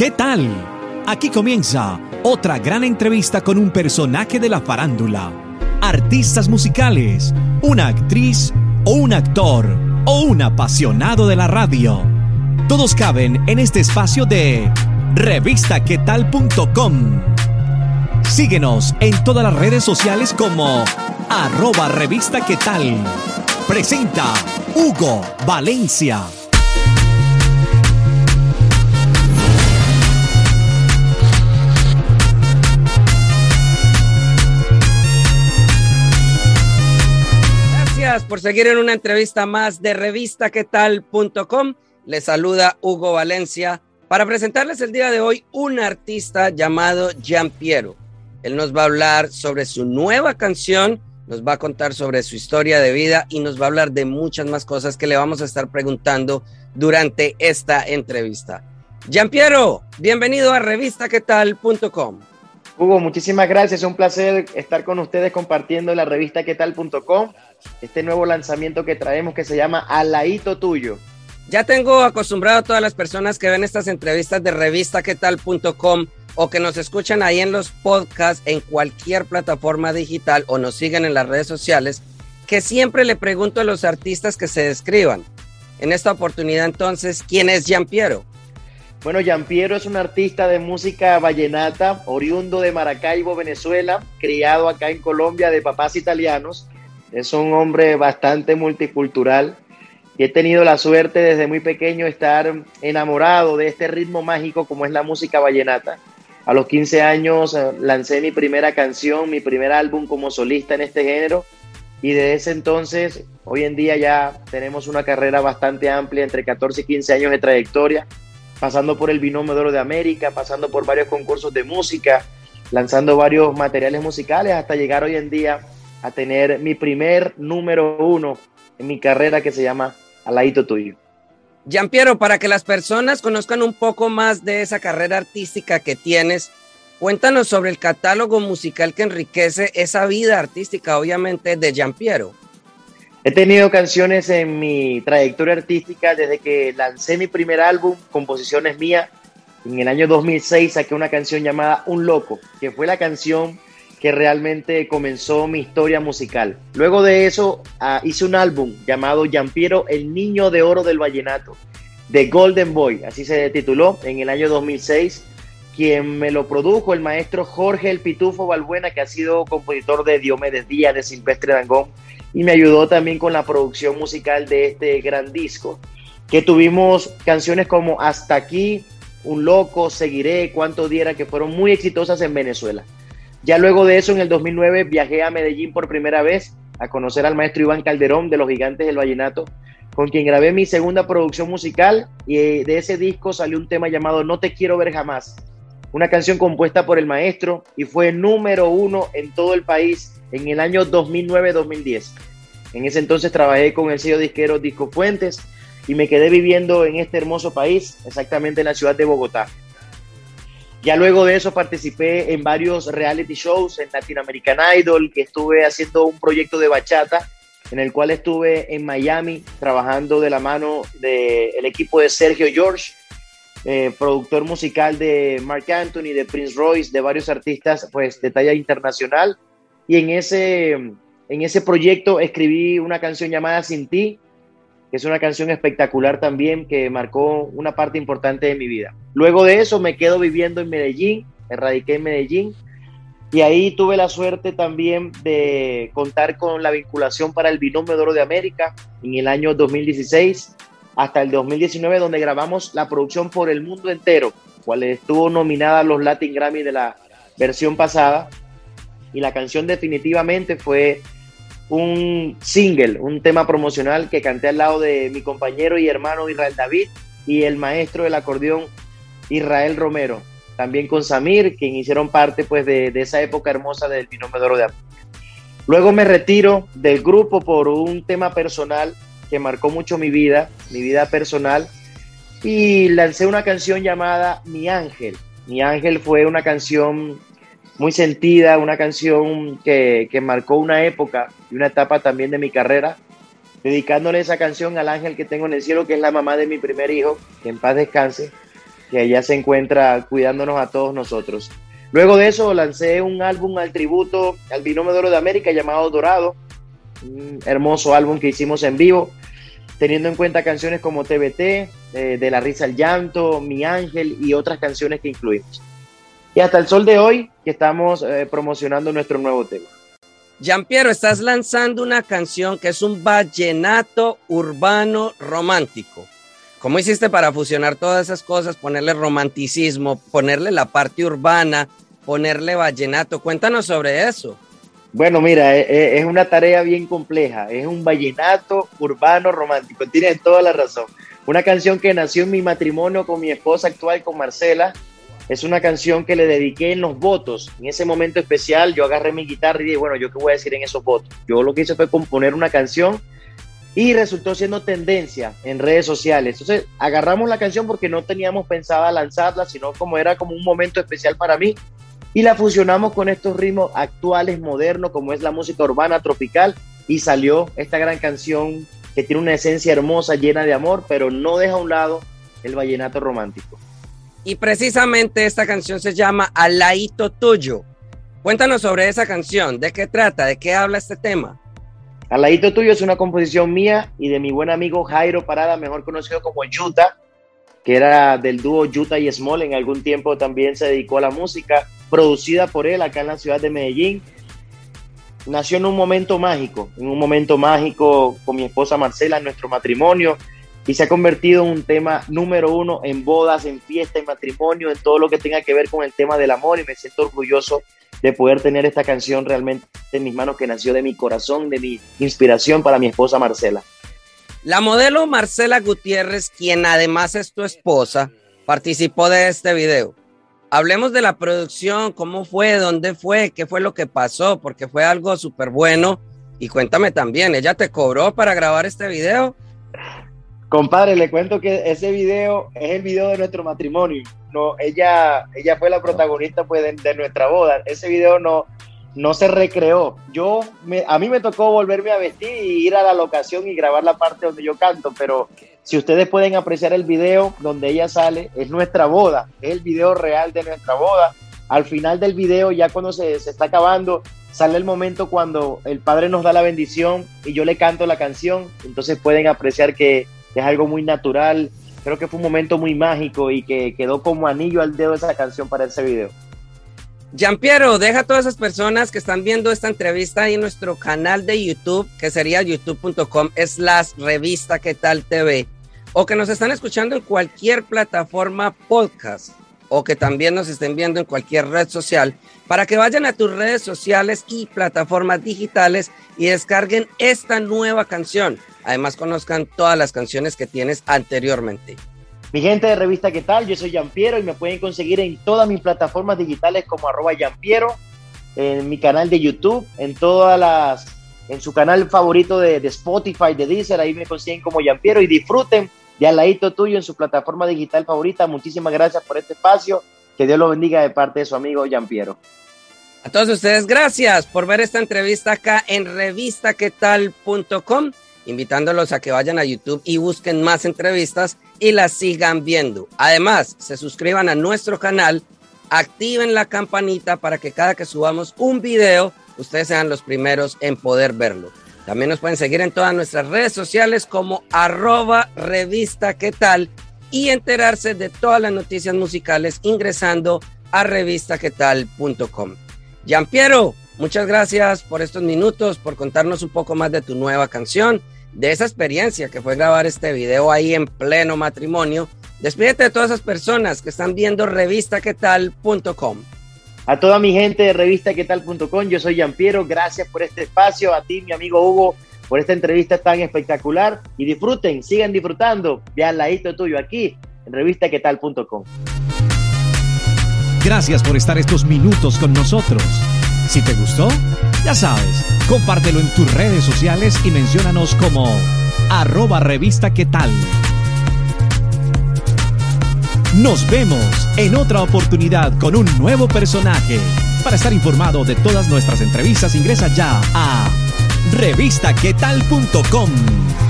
¿Qué tal? Aquí comienza otra gran entrevista con un personaje de la farándula. Artistas musicales, una actriz o un actor o un apasionado de la radio. Todos caben en este espacio de revistaquetal.com. Síguenos en todas las redes sociales como arroba revista. Presenta Hugo Valencia. Gracias por seguir en una entrevista más de revistaquetal.com. Les saluda Hugo Valencia para presentarles el día de hoy un artista llamado Gian Piero. Él nos va a hablar sobre su nueva canción, nos va a contar sobre su historia de vida y nos va a hablar de muchas más cosas que le vamos a estar preguntando durante esta entrevista. Gian Piero, bienvenido a revistaquetal.com. Hugo, muchísimas gracias. Un placer estar con ustedes compartiendo la revista quetal.com, este nuevo lanzamiento que traemos que se llama Alaito Tuyo. Ya tengo acostumbrado a todas las personas que ven estas entrevistas de revistaquetal.com o que nos escuchan ahí en los podcasts en cualquier plataforma digital o nos siguen en las redes sociales, que siempre le pregunto a los artistas que se describan. En esta oportunidad entonces, ¿quién es Gian Piero? Bueno, Piero es un artista de música vallenata, oriundo de Maracaibo, Venezuela, criado acá en Colombia de papás italianos. Es un hombre bastante multicultural y he tenido la suerte desde muy pequeño estar enamorado de este ritmo mágico como es la música vallenata. A los 15 años eh, lancé mi primera canción, mi primer álbum como solista en este género y desde ese entonces, hoy en día ya tenemos una carrera bastante amplia, entre 14 y 15 años de trayectoria pasando por el Binomio de Oro de América, pasando por varios concursos de música, lanzando varios materiales musicales hasta llegar hoy en día a tener mi primer número uno en mi carrera que se llama Alaito Tuyo. Piero, para que las personas conozcan un poco más de esa carrera artística que tienes, cuéntanos sobre el catálogo musical que enriquece esa vida artística, obviamente, de Piero. He tenido canciones en mi trayectoria artística desde que lancé mi primer álbum, Composiciones Mías. En el año 2006 saqué una canción llamada Un Loco, que fue la canción que realmente comenzó mi historia musical. Luego de eso ah, hice un álbum llamado Piero, el niño de oro del vallenato, The Golden Boy, así se tituló en el año 2006. Quien me lo produjo, el maestro Jorge El Pitufo Balbuena, que ha sido compositor de Diomedes Díaz, de Silvestre Dangón, y me ayudó también con la producción musical de este gran disco, que tuvimos canciones como Hasta aquí, Un Loco, Seguiré, Cuánto Diera, que fueron muy exitosas en Venezuela. Ya luego de eso, en el 2009, viajé a Medellín por primera vez a conocer al maestro Iván Calderón de los Gigantes del Vallenato, con quien grabé mi segunda producción musical y de ese disco salió un tema llamado No te quiero ver jamás, una canción compuesta por el maestro y fue número uno en todo el país en el año 2009-2010. En ese entonces trabajé con el sello disquero Disco Fuentes y me quedé viviendo en este hermoso país, exactamente en la ciudad de Bogotá. Ya luego de eso participé en varios reality shows, en Latin American Idol, que estuve haciendo un proyecto de bachata, en el cual estuve en Miami trabajando de la mano del equipo de Sergio George, eh, productor musical de Mark Anthony, de Prince Royce, de varios artistas pues, de talla internacional. Y en ese, en ese proyecto escribí una canción llamada Sin ti, que es una canción espectacular también que marcó una parte importante de mi vida. Luego de eso me quedo viviendo en Medellín, me en Medellín y ahí tuve la suerte también de contar con la vinculación para el Binomio de Oro de América en el año 2016 hasta el 2019 donde grabamos la producción por el mundo entero, cual estuvo nominada a los Latin Grammy de la versión pasada y la canción definitivamente fue un single, un tema promocional que canté al lado de mi compañero y hermano Israel David y el maestro del acordeón Israel Romero, también con Samir, quien hicieron parte pues de, esa época hermosa del binomio de oro de Luego me retiro del grupo por un tema personal que marcó mucho mi vida, mi vida personal, y lancé una canción llamada Mi Ángel. Mi Ángel fue una canción muy sentida, una canción que, marcó una época y una etapa también de mi carrera, dedicándole esa canción al ángel que tengo en el cielo, que es la mamá de mi primer hijo, que en paz descanse, que allá se encuentra cuidándonos a todos nosotros. Luego de eso lancé un álbum al tributo al binomio de oro de América llamado Dorado, un hermoso álbum que hicimos en vivo, teniendo en cuenta canciones como TBT, eh, De la risa al llanto, Mi Ángel y otras canciones que incluimos. Y hasta el sol de hoy que estamos eh, promocionando nuestro nuevo tema. Piero, estás lanzando una canción que es un vallenato urbano romántico. ¿Cómo hiciste para fusionar todas esas cosas, ponerle romanticismo, ponerle la parte urbana, ponerle vallenato? Cuéntanos sobre eso. Bueno, mira, e, e, es una tarea bien compleja. Es un vallenato urbano romántico. Tienes toda la razón. Una canción que nació en mi matrimonio con mi esposa actual, con Marcela. Es una canción que le dediqué en los votos. En ese momento especial, yo agarré mi guitarra y dije, bueno, ¿yo qué voy a decir en esos votos? Yo lo que hice fue componer una canción y resultó siendo tendencia en redes sociales. Entonces, agarramos la canción porque no teníamos pensada lanzarla, sino como era como un momento especial para mí y la fusionamos con estos ritmos actuales, modernos, como es la música urbana tropical, y salió esta gran canción que tiene una esencia hermosa, llena de amor, pero no deja a un lado el vallenato romántico. Y precisamente esta canción se llama Alaito Tuyo. Cuéntanos sobre esa canción, ¿de qué trata? ¿De qué habla este tema? Alaito Tuyo es una composición mía y de mi buen amigo Jairo Parada, mejor conocido como Yuta, que era del dúo Yuta y Small, en algún tiempo también se dedicó a la música producida por él acá en la ciudad de Medellín. Nació en un momento mágico, en un momento mágico con mi esposa Marcela en nuestro matrimonio y se ha convertido en un tema número uno en bodas, en fiesta, en matrimonio, en todo lo que tenga que ver con el tema del amor y me siento orgulloso de poder tener esta canción realmente en mis manos que nació de mi corazón, de mi inspiración para mi esposa Marcela. La modelo Marcela Gutiérrez, quien además es tu esposa, participó de este video. Hablemos de la producción, cómo fue, dónde fue, qué fue lo que pasó, porque fue algo súper bueno. Y cuéntame también, ¿ella te cobró para grabar este video? Compadre, le cuento que ese video es el video de nuestro matrimonio. No, ella, ella fue la protagonista pues, de, nuestra boda. Ese video no, no se recreó. Yo, me, a mí me tocó volverme a vestir y ir a la locación y grabar la parte donde yo canto, pero si ustedes pueden apreciar el video donde ella sale, es nuestra boda, es el video real de nuestra boda. Al final del video, ya cuando se, está acabando, sale el momento cuando el Padre nos da la bendición y yo le canto la canción, entonces pueden apreciar que es algo muy natural. Creo que fue un momento muy mágico y que quedó como anillo al dedo esa canción para ese video. Piero, deja a todas esas personas que están viendo esta entrevista ahí en nuestro canal de YouTube, que sería youtube.com la revista que tal TV, o que nos están escuchando en cualquier plataforma podcast, o que también nos estén viendo en cualquier red social, para que vayan a tus redes sociales y plataformas digitales y descarguen esta nueva canción. Además, conozcan todas las canciones que tienes anteriormente. Mi gente de revista, ¿qué tal? Yo soy Piero y me pueden conseguir en todas mis plataformas digitales como arroba Piero, en mi canal de YouTube, en todas las, en su canal favorito de, Spotify, de Deezer, ahí me consiguen como Piero y disfruten de al ladito tuyo en su plataforma digital favorita. Muchísimas gracias por este espacio. Que Dios lo bendiga de parte de su amigo Piero. A todos ustedes, gracias por ver esta entrevista acá en revistaquetal.com invitándolos a que vayan a YouTube y busquen más entrevistas y las sigan viendo. Además, se suscriban a nuestro canal, activen la campanita para que cada que subamos un video, ustedes sean los primeros en poder verlo. También nos pueden seguir en todas nuestras redes sociales como arroba revista qué y enterarse de todas las noticias musicales ingresando a revistaquetal.com. Piero, muchas gracias por estos minutos, por contarnos un poco más de tu nueva canción de esa experiencia que fue grabar este video ahí en pleno matrimonio. Despídete de todas esas personas que están viendo revistaquetal.com. A toda mi gente de revistaquetal.com, yo soy Piero, gracias por este espacio, a ti mi amigo Hugo por esta entrevista tan espectacular y disfruten, sigan disfrutando de al ladito tuyo aquí en revistaquetal.com. Gracias por estar estos minutos con nosotros. Si te gustó, ya sabes, compártelo en tus redes sociales y menciónanos como arroba revista tal. Nos vemos en otra oportunidad con un nuevo personaje. Para estar informado de todas nuestras entrevistas, ingresa ya a revistaquetal.com.